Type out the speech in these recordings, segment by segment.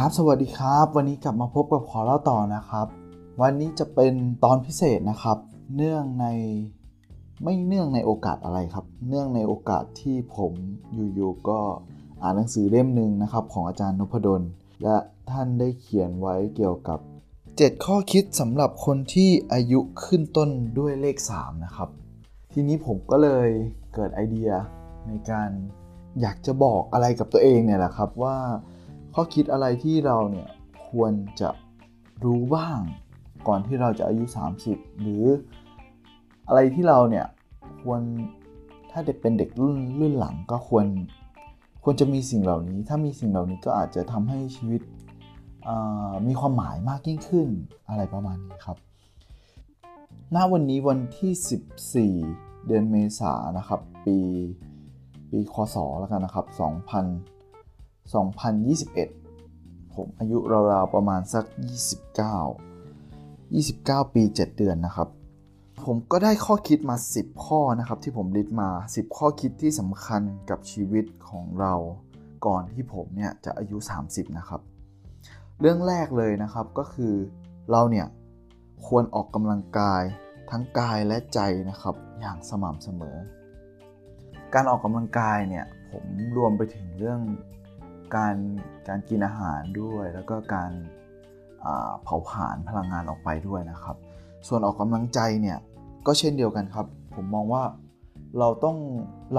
ครับสวัสดีครับ วันนี้กลับมาพบกับขอเล่าต่อนะครับ วันนี้จะเป็นตอนพิเศษนะครับ เนื่องในไม่เนื่องในโอกาสอะไรครับ เนื่องในโอกาสที่ผมอยู่ๆก็อ่านหนังสือเล่มหนึ่งนะครับ ของอาจารย์นพดลและท่านได้เขียนไว้เกี่ยวกับ 7 ข้อคิดสำหรับคนที่อายุขึ้นต้นด้วยเลข 3 นะครับ ทีนี้ผมก็เลยเกิดไอเดียในการอยากจะบอกอะไรกับตัวเองเนี่ยแหละครับว่า ข้อคิดอะไรที่เราเนี่ยควรจะรู้บ้าง ก่อนที่เราจะอายุ 30 หรืออะไรที่เราเนี่ยควรถ้าเด็กเป็นเด็กรุ่นรุ่นหลังก็ควรควรจะมีสิ่งเหล่านี้ ถ้ามีสิ่งเหล่านี้ก็อาจจะทำให้ชีวิตมีความหมายมากยิ่งขึ้นอะไรประมาณนี้ครับณวันนี้วันที่ 14 เดือนเมษานนะครับ ปีปีคศแล้วกันนะครับ 2000 2021 ผมอายุราวๆประมาณสัก 29 29 ปี 7 เดือนนะครับ ผมก็ได้ข้อคิดมา 10 ข้อนะครับที่ผมลิสต์มา 10 ข้อคิดที่สำคัญกับชีวิตของเราก่อนที่ผมเนี่ยจะอายุ 30 นะครับ เรื่องแรกเลยนะครับก็คือเราเนี่ยควรออกกำลังกายทั้งกายและใจนะครับอย่างสม่ำเสมอ การออกกำลังกายเนี่ยผมรวมไปถึงเรื่อง การการกินอาหารด้วย แล้วก็การเผาผลาญพลังงานออกไปด้วยนะครับ ส่วนออกกำลังใจเนี่ยก็เช่นเดียวกันครับ ผมมองว่าเราต้อง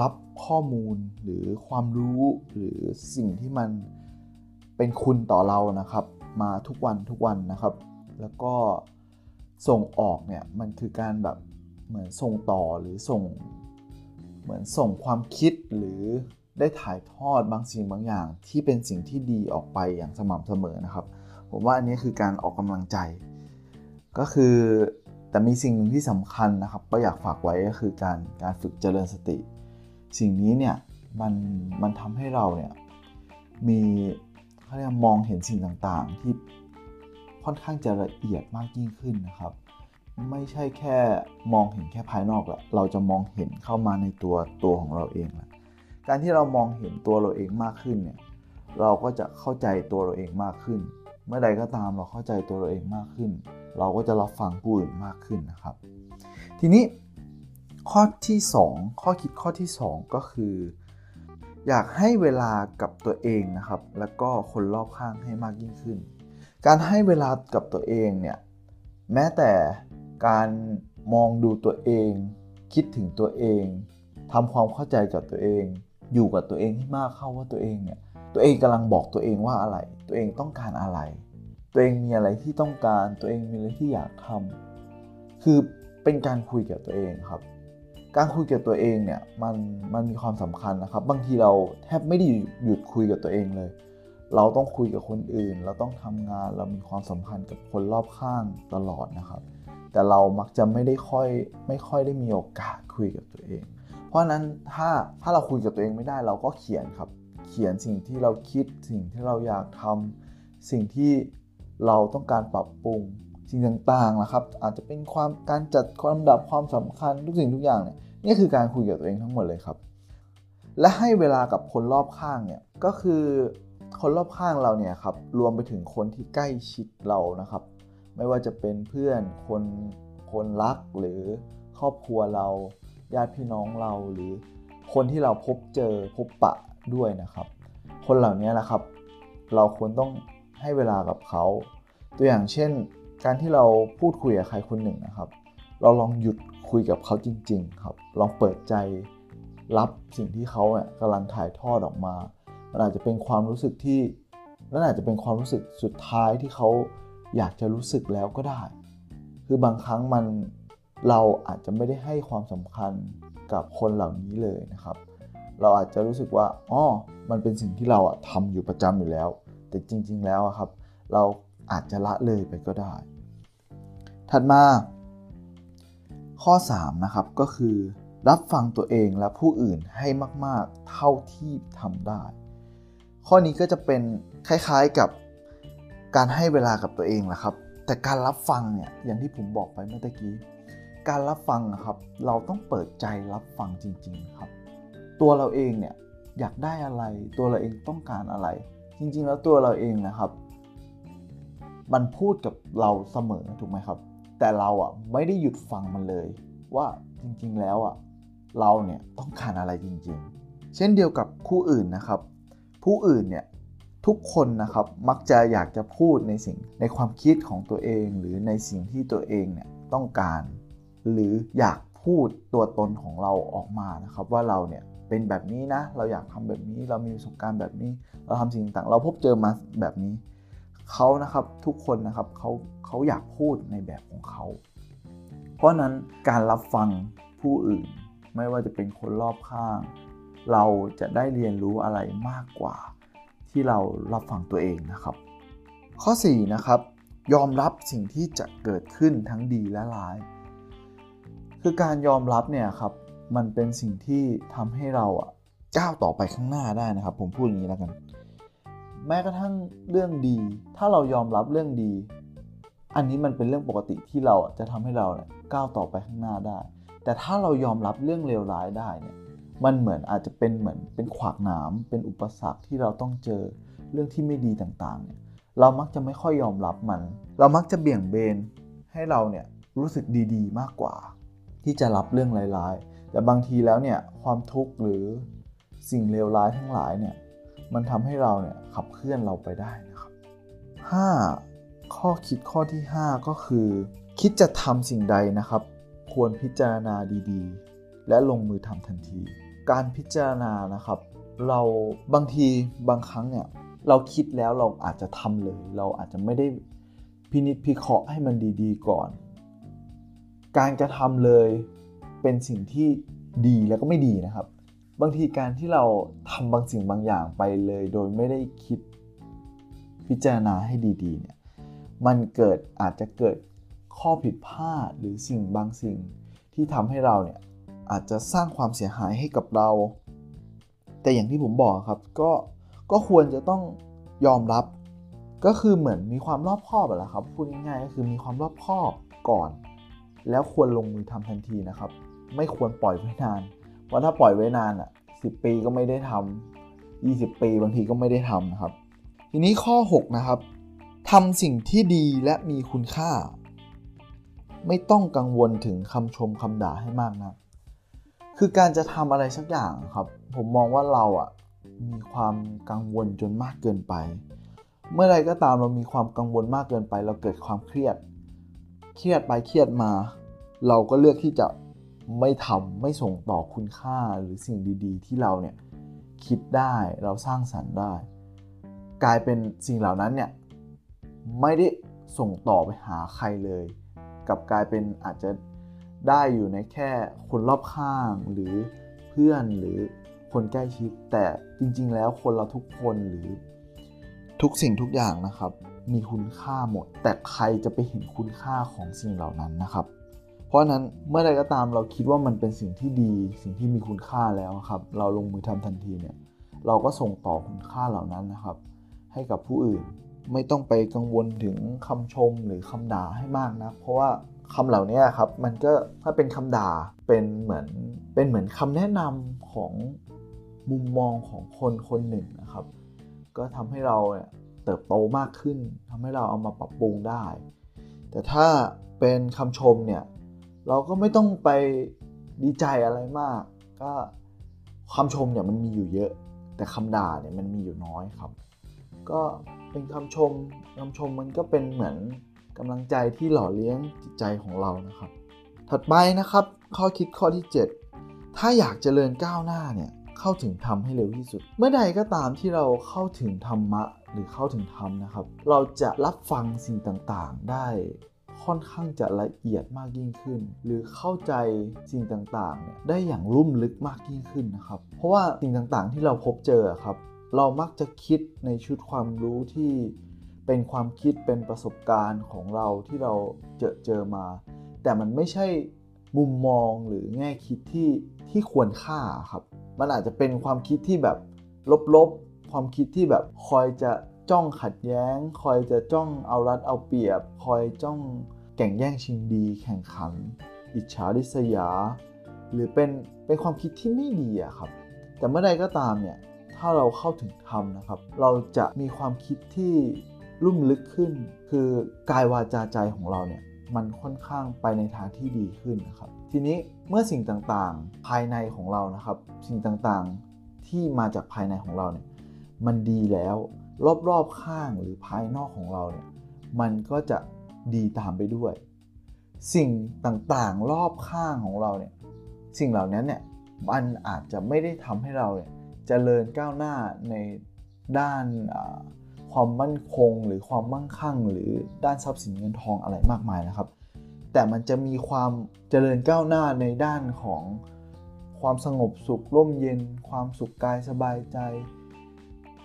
รับข้อมูลหรือความรู้หรือสิ่งที่มันเป็นคุณต่อเรานะครับ มาทุกวันทุกวันนะครับ แล้วก็ส่งออกเนี่ยมันคือการแบบเหมือนส่งต่อหรือส่ง เหมือนส่งความคิดหรือ ได้ถ่ายทอดบางสิ่งบางอย่าง ที่เป็นสิ่งที่ดีออกไปอย่างสม่ำเสมอนะครับ ผมว่าอันนี้คือการออกกำลังใจ ก็คือแต่มีสิ่งหนึ่งที่สำคัญนะครับ ก็อยากฝากไว้ก็คือการการฝึกเจริญสติ สิ่งนี้เนี่ยมันมันทำให้เราเนี่ยมีเขาเรียกมองเห็นสิ่งต่างๆ ที่ค่อนข้างจะละเอียดมากยิ่งขึ้นนะครับ ไม่ใช่แค่มองเห็นแค่ภายนอกละเราจะมองเห็นเข้ามาในตัวตัวของเราเองแหละ การที่เรามองเห็นตัวเราเองมากขึ้นเนี่ยเราก็จะเข้าใจตัวเราเองมากขึ้น เมื่อใดก็ตามเราเข้าใจตัวเราเองมากขึ้น เราก็จะรับฟังผู้อื่นมากขึ้นนะครับ ทีนี้ข้อที่ 2 ข้อคิดข้อที่ 2 ก็คือ อยากให้เวลากับตัวเองนะครับ แล้วก็คนรอบข้างให้มากยิ่งขึ้น การให้เวลากับตัวเองเนี่ยแม้แต่การมองดูตัวเอง คิดถึงตัวเองทำความเข้าใจกับตัวเอง อยู่กับตัวเองให้มากเข้าว่าตัวเองเนี่ยตัวเองกำลังบอกตัวเองว่าอะไร ตัวเองต้องการอะไร ตัวเองมีอะไรที่ต้องการ ตัวเองมีอะไรที่อยากทำคือเป็นการคุยกับตัวเองครับ การคุยกับตัวเองเนี่ยมันมันมีความสำคัญนะครับ บางทีเราแทบไม่ได้หยุดคุยกับตัวเองเลย เราต้องคุยกับคนอื่น เราต้องทำงาน เรามีความสัมพันธ์กับคนรอบข้างตลอดนะครับ แต่เรามักจะไม่ได้ค่อยไม่ค่อยได้มีโอกาสคุยกับตัวเอง เพราะนั้นถ้าถ้าเราคุยกับตัวเองไม่ได้เราก็เขียนครับ เขียนสิ่งที่เราคิดสิ่งที่เราอยากทำสิ่งที่เราต้องการปรับปรุงสิ่งต่างๆนะครับ อาจจะเป็นความการจัดความลำดับความสำคัญทุกสิ่งทุกอย่างเนี่ยนี่คือการคุยกับตัวเองทั้งหมดเลยครับ และให้เวลากับคนรอบข้างเนี่ยก็คือคนรอบข้างเราเนี่ยครับรวมไปถึงคนที่ใกล้ชิดเรานะครับ ไม่ว่าจะเป็นเพื่อนคนคนรักหรือครอบครัวเรา ญาติพี่น้องเราหรือคนที่เราพบเจอพบปะด้วยนะครับ คนเหล่านี้นะครับ เราควรต้องให้เวลากับเขา ตัวอย่างเช่น การที่เราพูดคุยกับใครคนหนึ่งนะครับ เราลองหยุดคุยกับเขาจริง ๆ ครับ ลองเปิดใจรับสิ่งที่เขาเนี่ยกำลังถ่ายทอดออกมามันอาจจะเป็นความรู้สึกที่นั่นอาจจะเป็นความรู้สึกสุดท้ายที่เขาอยากจะรู้สึกแล้วก็ได้ คือบางครั้งมัน เราอาจจะไม่ได้ให้ความสำคัญกับคนเหล่านี้เลยนะครับ เราอาจจะรู้สึกว่าอ๋อมันเป็นสิ่งที่เราอะทำอยู่ประจำอยู่แล้ว แต่จริง ๆ แล้วครับ เราอาจจะละเลยไปก็ได้ ถัดมา ข้อ3นะครับก็คือรับฟังตัวเองและผู้อื่นให้มาก ๆ เท่าที่ทำได้ ข้อนี้ก็จะเป็นคล้ายๆกับการให้เวลากับตัวเองแหละครับ แต่การรับฟังเนี่ยอย่างที่ผมบอกไปเมื่อกี้ การรับฟังครับ เราต้องเปิดใจรับฟังจริง ๆครับ ตัวเราเองเนี่ยอยากได้อะไร ตัวเราเองต้องการอะไร จริง ๆ แล้วตัวเราเองนะครับ มันพูดกับเราเสมอถูกไหมครับ แต่เราอะไม่ได้หยุดฟังมันเลย ว่าจริงๆแล้วอะเราเนี่ยต้องการอะไรจริง ๆ เช่นเดียวกับคู่อื่นนะครับ ผู้อื่นเนี่ยทุกคนนะครับมักจะอยากจะพูดในสิ่งในความคิดของตัวเอง หรือในสิ่งที่ตัวเองเนี่ยต้องการ หรืออยากพูดตัวตนของเราออกมานะครับ ว่าเราเนี่ยเป็นแบบนี้นะ เราอยากทำแบบนี้เรามีประสบการณ์แบบนี้ เราทำสิ่งต่างเราพบเจอมาแบบนี้เขานะครับทุกคนนะครับเขาเขาอยากพูดในแบบของเขา เพราะนั้นการรับฟังผู้อื่น ไม่ว่าจะเป็นคนรอบข้าง เราจะได้เรียนรู้อะไรมากกว่า ที่เรารับฟังตัวเองนะครับ ข้อ 4 นะครับ ยอมรับสิ่งที่จะเกิดขึ้นทั้งดีและร้าย คือการยอมรับเนี่ยครับมันเป็นสิ่งที่ทำให้เราอะก้าวต่อไปข้างหน้าได้นะครับ ผมพูดอย่างนี้แล้วกัน แม้กระทั่งเรื่องดี ถ้าเรายอมรับเรื่องดี อันนี้มันเป็นเรื่องปกติที่เราจะทำให้เราเนี่ยก้าวต่อไปข้างหน้าได้ แต่ถ้าเรายอมรับเรื่องเลวร้ายได้เนี่ยมันเหมือนอาจจะเป็นเหมือนเป็นขวากหนามเป็นอุปสรรคที่เราต้องเจอเรื่องที่ไม่ดีต่างๆเนี่ยเรามักจะไม่ค่อยยอมรับมัน เรามักจะเบี่ยงเบนให้เราเนี่ยรู้สึกดีๆ มากกว่า ที่จะรับเรื่องร้ายๆ แต่บางทีแล้วเนี่ยความทุกข์หรือสิ่งเลวร้ายทั้งหลายเนี่ยมันทำให้เราเนี่ยขับเคลื่อนเราไปได้นะครับ 5. ข้อคิดข้อที่ 5 ก็คือ คิดจะทำสิ่งใดนะครับ ควรพิจารณาดีๆ และลงมือทำทันที การพิจารณานะครับ เราบางทีบางครั้งเนี่ยเราคิดแล้วเราอาจจะทำเลย เราอาจจะไม่ได้พินิจพิเคราะห์ให้มันดีๆ ก่อน การกระทำเลยเป็นสิ่งที่ดีแล้วก็ไม่ดีนะครับ บางทีการที่เราทำบางสิ่งบางอย่างไปเลย โดยไม่ได้คิดพิจารณาให้ดีๆเนี่ยมันเกิดอาจจะเกิดข้อผิดพลาดหรือสิ่งบางสิ่งที่ทำให้เราเนี่ยอาจจะสร้างความเสียหายให้กับเรา แต่อย่างที่ผมบอกครับก็ก็ควรจะต้องยอมรับ ก็คือเหมือนมีความรอบคอบแหละครับพูดง่ายๆก็คือมีความรอบคอบก่อน แล้วควรลงมือทำทันทีนะครับ ไม่ควรปล่อยไว้นาน เพราะถ้าปล่อยไว้นานอะสิปีก็ไม่ได้ทำ20 ปีบางทีก็ไม่ได้ทำนะครับ ทีนี้ข้อ 6 นะครับทำสิ่งที่ดีและมีคุณค่า ไม่ต้องกังวลถึงคำชมคำด่าให้มากนะคือการจะทำอะไรสักอย่างครับ ผมมองว่าเราอะมีความกังวลจนมากเกินไป เมื่อไรก็ตามเรามีความกังวลมากเกินไป เราเกิดความเครียด เครียดไปเครียดมา เราก็เลือกที่จะไม่ทำไม่ส่งต่อคุณค่าหรือสิ่งดี ๆ ที่เราเนี่ยคิดได้เราสร้างสรรค์ได้ กลายเป็นสิ่งเหล่านั้นเนี่ยไม่ได้ส่งต่อไปหาใครเลย กับกลายเป็นอาจจะได้อยู่ในแค่คนรอบข้างหรือเพื่อนหรือคนใกล้ชิด แต่จริง ๆ แล้วคนเราทุกคนหรือทุกสิ่งทุกอย่างนะครับ มีคุณค่าหมด แต่ใครจะไปเห็นคุณค่าของสิ่งเหล่านั้นนะครับ เพราะนั้นเมื่อใดก็ตามเราคิดว่ามันเป็นสิ่งที่ดี สิ่งที่มีคุณค่าแล้วครับ เราลงมือทำทันทีเนี่ยเราก็ส่งต่อคุณค่าเหล่านั้นนะครับ ให้กับผู้อื่นไม่ต้องไปกังวลถึงคำชมหรือคำด่าให้มากนะเพราะว่าคำเหล่านี้ครับมันก็ถ้าเป็นคำด่าเป็นเหมือนเป็นเหมือนคำแนะนำของมุมมองของคนคนหนึ่งนะครับ ก็ทำให้เราเนี่ย เติบโตมากขึ้นทำให้เราเอามาปรับปรุงได้ แต่ถ้าเป็นคำชมเนี่ยเราก็ไม่ต้องไปดีใจอะไรมาก ก็คำชมเนี่ยมันมีอยู่เยอะ แต่คำด่าเนี่ยมันมีอยู่น้อยครับ ก็เป็นคำชมคำชมมันก็เป็นเหมือนกำลังใจที่หล่อเลี้ยงจิตใจของเรานะครับ ถัดไปนะครับ ข้อคิดข้อที่ 7 ถ้าอยากเจริญก้าวหน้าเนี่ยเข้าถึงธรรมให้เร็วที่สุด เมื่อใดก็ตามที่เราเข้าถึงธรรมะ หรือเข้าถึงธรรมนะครับ เราจะรับฟังสิ่งต่างๆ ได้ค่อนข้างจะละเอียดมากยิ่งขึ้น หรือเข้าใจสิ่งต่างๆเนี่ยได้อย่างลุ่มลึกมากยิ่งขึ้นนะครับ เพราะว่าสิ่งต่างๆ ที่เราพบเจอครับ เรามักจะคิดในชุดความรู้ที่เป็นความคิดเป็นประสบการณ์ของเราที่เราเจอเจอมา แต่มันไม่ใช่มุมมองหรือแง่คิดที่ที่ควรค่าครับ มันอาจจะเป็นความคิดที่แบบลบๆ ความคิดที่แบบคอยจะจ้องขัดแย้ง คอยจะจ้องเอารัดเอาเปรียบ คอยจ้องแข่งแย่งชิงดี แข่งขัน อิจฉาริษยา หรือเป็นเป็นความคิดที่ไม่ดีอะครับ แต่เมื่อใดก็ตามเนี่ยถ้าเราเข้าถึงธรรมนะครับ เราจะมีความคิดที่ลุ่มลึกขึ้น คือกายวาจาใจของเราเนี่ยมันค่อนข้างไปในทางที่ดีขึ้นนะครับ ทีนี้เมื่อสิ่งต่างๆภายในของเรานะครับ สิ่งต่างๆที่มาจากภายในของเราเนี่ย มันดีแล้ว รอบๆข้างหรือภายนอกของเราเนี่ยมันก็จะดีตามไปด้วย สิ่งต่างๆรอบข้างของเราเนี่ยสิ่งเหล่านั้นเนี่ยมันอาจจะไม่ได้ทำให้เราเนี่ยจเจริญก้าวหน้าในด้านความมั่นคงหรือความมั่งคั่ง หรือด้านทรัพย์สินเงินทองอะไรมากมายนะครับ แต่มันจะมีความเจริญก้าวหน้าในด้านของความสงบสุขร่มเย็น ความสุขกายสบายใจ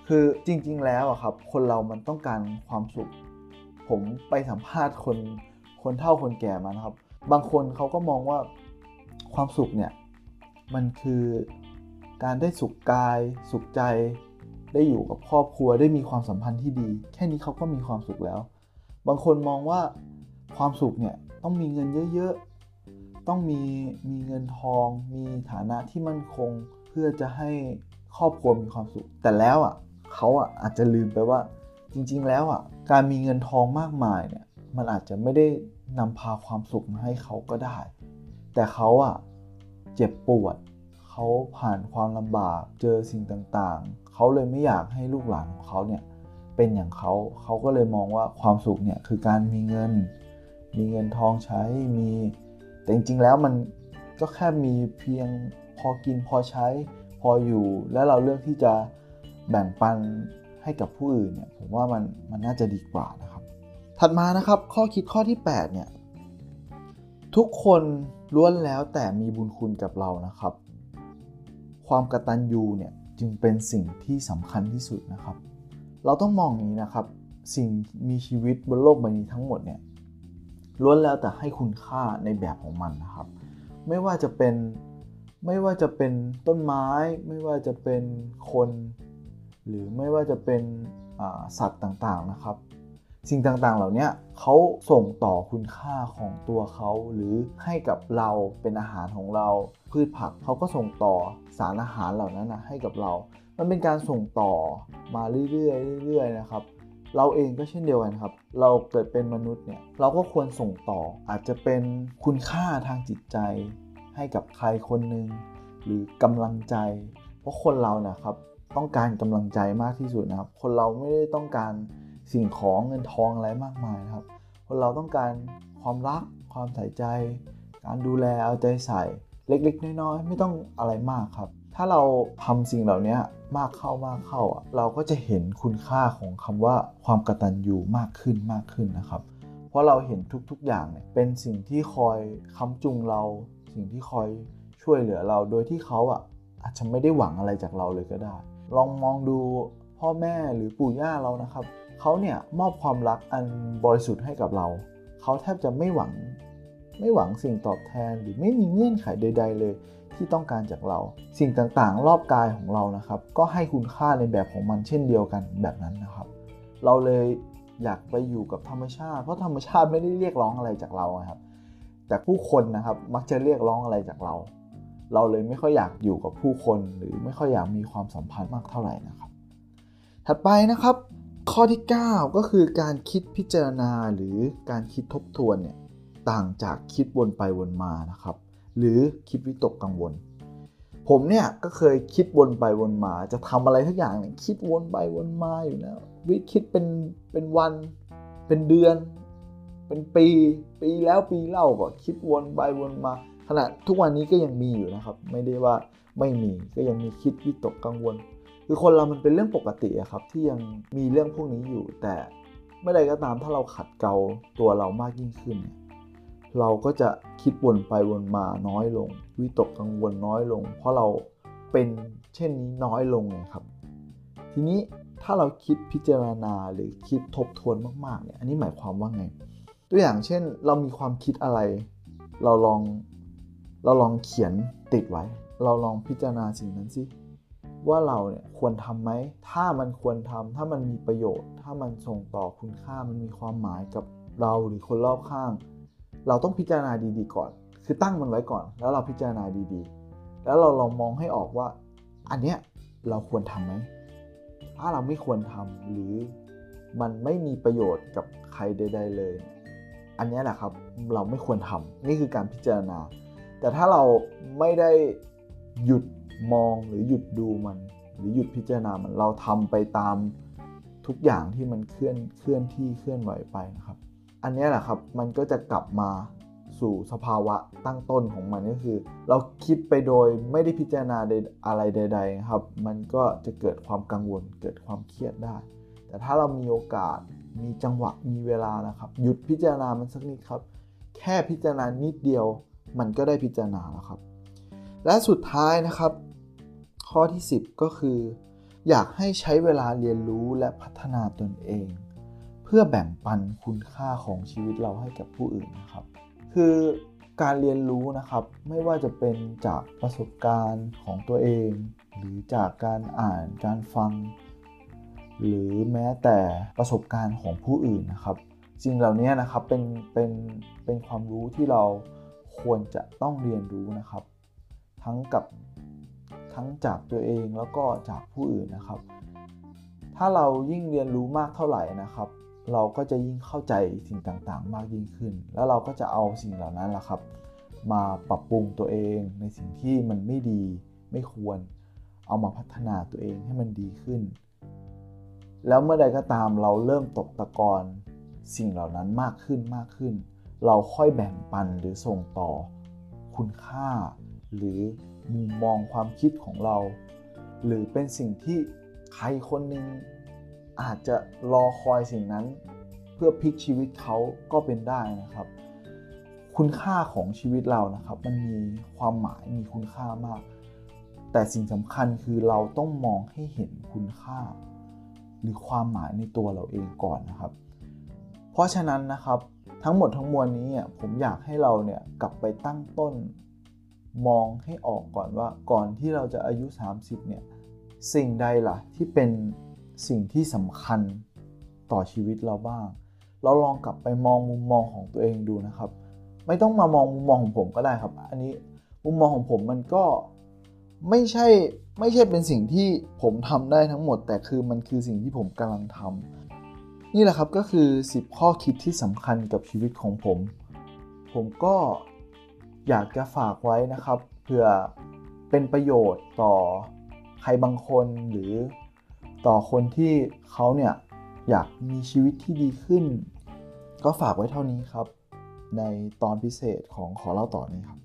คือจริง ๆ แล้วอะครับ คนเรามันต้องการความสุข ผมไปสัมภาษณ์คนคนเฒ่าคนแก่มานะครับ บางคนเขาก็มองว่าความสุขเนี่ยมันคือการได้สุขกาย สุขใจ ได้อยู่กับครอบครัวได้มีความสัมพันธ์ที่ดี แค่นี้เขาก็มีความสุขแล้ว บางคนมองว่าความสุขเนี่ยต้องมีเงินเยอะๆ ต้องมีมีเงินทอง มีฐานะที่มั่นคง เพื่อจะให้ครอบครัวมีความสุข แต่แล้วอะ เขาอะอาจจะลืมไปว่าจริงๆ แล้วอะการมีเงินทองมากมายเนี่ยมันอาจจะไม่ได้นำพาความสุขมาให้เขาก็ได้ แต่เขาอะเจ็บปวดเขาผ่านความลำบากเจอสิ่งต่างๆ เขาเลยไม่อยากให้ลูกหลานของเขาเนี่ยเป็นอย่างเขาเขาก็เลยมองว่าความสุขเนี่ยคือการมีเงิน มีเงินทองใช้มีแต่จริงๆแล้วมันก็แค่มีเพียงพอกินพอใช้พออยู่ แล้วเราเลือกที่จะ แบ่งปันให้กับผู้อื่นเนี่ยผมว่ามันมันน่าจะดีกว่านะครับ ถัดมานะครับข้อคิดข้อที่8เนี่ยทุกคนล้วนแล้วแต่มีบุญคุณกับเรานะครับ ความกตัญญูเนี่ยจึงเป็นสิ่งที่สำคัญที่สุดนะครับ เราต้องมองอย่างนี้นะครับ สิ่งมีชีวิตบนโลกใบนี้ทั้งหมดเนี่ยล้วนแล้วแต่ให้คุณค่าในแบบของมันนะครับ ไม่ว่าจะเป็นไม่ว่าจะเป็นต้นไม้ ไม่ว่าจะเป็นคน หรือไม่ว่าจะเป็นสัตว์ต่างๆนะครับ สิ่งต่างๆเหล่านี้เขาส่งต่อคุณค่าของตัวเขาหรือให้กับเราเป็นอาหารของเรา พืชผักเขาก็ส่งต่อสารอาหารเหล่านั้นนะให้กับเรา มันเป็นการส่งต่อมาเรื่อยๆเรื่อยๆนะครับเราเองก็เช่นเดียวกันครับ เราเกิดเป็นมนุษย์เนี่ย เราก็ควรส่งต่อ อาจจะเป็นคุณค่าทางจิตใจ ให้กับใครคนหนึ่งหรือกำลังใจ เพราะคนเรานะครับ ต้องการกำลังใจมากที่สุดนะครับ คนเราไม่ได้ต้องการสิ่งของเงินทองอะไรมากมายนะครับ คนเราต้องการความรัก ความใส่ใจ การดูแลเอาใจใส่ เล็กๆน้อยๆไม่ต้องอะไรมากครับ ถ้าเราทำสิ่งเหล่านี้มากเข้ามากเข้า เราก็จะเห็นคุณค่าของคำว่าความกตัญญูมากขึ้นมากขึ้นนะครับ เพราะเราเห็นทุกๆอย่างเนี่ยเป็นสิ่งที่คอยค้ำจุงเรา สิ่งที่คอยช่วยเหลือเราโดยที่เขาอะอาจจะไม่ได้หวังอะไรจากเราเลยก็ได้ ลองมองดูพ่อแม่หรือปู่ย่าเรานะครับเขาเนี่ยมอบความรักอันบริสุทธิ์ให้กับเรา เขาแทบจะไม่หวัง ไม่หวังสิ่งตอบแทนหรือไม่มีเงื่อนไขใด ๆ เลยที่ต้องการจากเรา สิ่งต่างๆ รอบกายของเรานะครับ ก็ให้คุณค่าในแบบของมันเช่นเดียวกันแบบนั้นนะครับ เราเลยอยากไปอยู่กับธรรมชาติ เพราะธรรมชาติไม่ได้เรียกร้องอะไรจากเราครับ แต่ผู้คนนะครับมักจะเรียกร้องอะไรจากเรา เราเลยไม่ค่อยอยากอยู่กับผู้คน หรือไม่ค่อยอยากมีความสัมพันธ์มากเท่าไหร่นะครับ ถัดไปนะครับข้อที่ 9 ก็คือการคิดพิจารณาหรือการคิดทบทวนเนี่ยต่างจากคิดวนไปวนมานะครับ หรือคิดวิตกกังวล ผมเนี่ยก็เคยคิดวนไปวนมา จะทำอะไรทุกอย่างเนี่ยคิดวนไปวนมาอยู่แล้ววิคิดเป็นเป็นวัน เป็นเดือน เป็นปี ปีแล้วปีเล่าก็คิดวนไปวนมา ขณะทุกวันนี้ก็ยังมีอยู่นะครับ ไม่ได้ว่าไม่มีก็ยังมีคิดวิตกกังวล คือคนเรามันเป็นเรื่องปกติครับ ที่ยังมีเรื่องพวกนี้อยู่ แต่เมื่อใดก็ตามถ้าเราขัดเกลาตัวเรามากยิ่งขึ้น เราก็จะคิดวนไปวนมาน้อยลง วิตกกังวลน้อยลง เพราะเราเป็นเช่นนี้น้อยลงไงครับ ทีนี้ถ้าเราคิดพิจารณาหรือคิดทบทวนมากๆเนี่ยอันนี้หมายความว่าไง ตัวอย่างเช่น เรามีความคิดอะไร เราลอง เราลองเขียนติดไว้ เราลองพิจารณาสิ่งนั้นสิว่าเราเนี่ยควรทำไหม ถ้ามันควรทำ ถ้ามันมีประโยชน์ ถ้ามันส่งต่อคุณค่า มันมีความหมายกับเราหรือคนรอบข้าง เราต้องพิจารณาดีๆก่อน คือตั้งมันไว้ก่อน แล้วเราพิจารณาดีๆ แล้วเราลองมองให้ออกว่า อันเนี้ยเราควรทำไหม ถ้าเราไม่ควรทำหรือมันไม่มีประโยชน์กับใครใด ๆ เลย อันนี้แหละครับ เราไม่ควรทำ นี่คือการพิจารณา แต่ถ้าเราไม่ได้หยุดมองหรือหยุดดูมัน หรือหยุดพิจารณามันเราทำไปตามทุกอย่างที่มันเคลื่อนเคลื่อนที่เคลื่อนไหวไปนะครับ อันนี้แหละครับมันก็จะกลับมาสู่สภาวะตั้งต้นของมันก็คือ เราคิดไปโดยไม่ได้พิจารณาใดอะไรใดๆนะครับ มันก็จะเกิดความกังวลเกิดความเครียดได้ แต่ถ้าเรามีโอกาสมีจังหวะมีเวลานะครับ หยุดพิจารณามันสักนิดครับ แค่พิจารณานิดเดียว มันก็ได้พิจารณาแล้วครับ และสุดท้ายนะครับ ข้อที่ 10 ก็คือ อยากให้ใช้เวลาเรียนรู้และพัฒนาตนเอง เพื่อแบ่งปันคุณค่าของชีวิตเราให้กับผู้อื่นนะครับ คือการเรียนรู้นะครับไม่ว่าจะเป็นจากประสบการณ์ของตัวเอง หรือจากการอ่านการฟัง หรือแม้แต่ประสบการณ์ของผู้อื่นนะครับสิ่งเหล่านี้นะครับเป็นเป็นเป็นความรู้ที่เรา ควรจะต้องเรียนรู้นะครับ ทั้งกับทั้งจากตัวเองแล้วก็จากผู้อื่นนะครับ ถ้าเรายิ่งเรียนรู้มากเท่าไหร่นะครับ เราก็จะยิ่งเข้าใจสิ่งต่างๆ มากยิ่งขึ้น แล้วเราก็จะเอาสิ่งเหล่านั้นละครับ มาปรับปรุงตัวเองในสิ่งที่มันไม่ดีไม่ควร เอามาพัฒนาตัวเองให้มันดีขึ้น แล้วเมื่อใดก็ตามเราเริ่มตกตะกอนสิ่งเหล่านั้นมากขึ้นมากขึ้น เราค่อยแบ่งปันหรือส่งต่อ คุณค่า หรือมุมมองความคิดของเรา หรือเป็นสิ่งที่ใครคนหนึ่งอาจจะรอคอยสิ่งนั้น เพื่อพลิกชีวิตเขาก็เป็นได้นะครับ คุณค่าของชีวิตเรานะครับ มันมีความหมายมีคุณค่ามาก แต่สิ่งสำคัญคือเราต้องมองให้เห็นคุณค่า หรือความหมายในตัวเราเองก่อนนะครับ เพราะฉะนั้นนะครับ ทั้งหมดทั้งมวลนี้ผมอยากให้เราเนี่ยกลับไปตั้งต้น มองให้ออกก่อนว่าก่อนที่เราจะอายุ 30เนี่ยสิ่งใดล่ะที่เป็นสิ่งที่สำคัญต่อชีวิตเราบ้าง เราลองกลับไปมองมุมมองของตัวเองดูนะครับ ไม่ต้องมามองมุมมองของผมก็ได้ครับ อันนี้มุมมองของผมมันก็ไม่ใช่ไม่ใช่เป็นสิ่งที่ผมทำได้ทั้งหมด แต่คือมันคือสิ่งที่ผมกำลังทำ นี่แหละครับก็คือ 10 ข้อคิดที่สำคัญกับชีวิตของผม ผมก็อยากจะฝากไว้นะครับเพื่อเป็นประโยชน์ต่อใครบางคนหรือต่อคนที่เขาเนี่ยอยากมีชีวิตที่ดีขึ้น ก็ฝากไว้เท่านี้ครับ ในตอนพิเศษของขอเล่าต่อนี้ครับ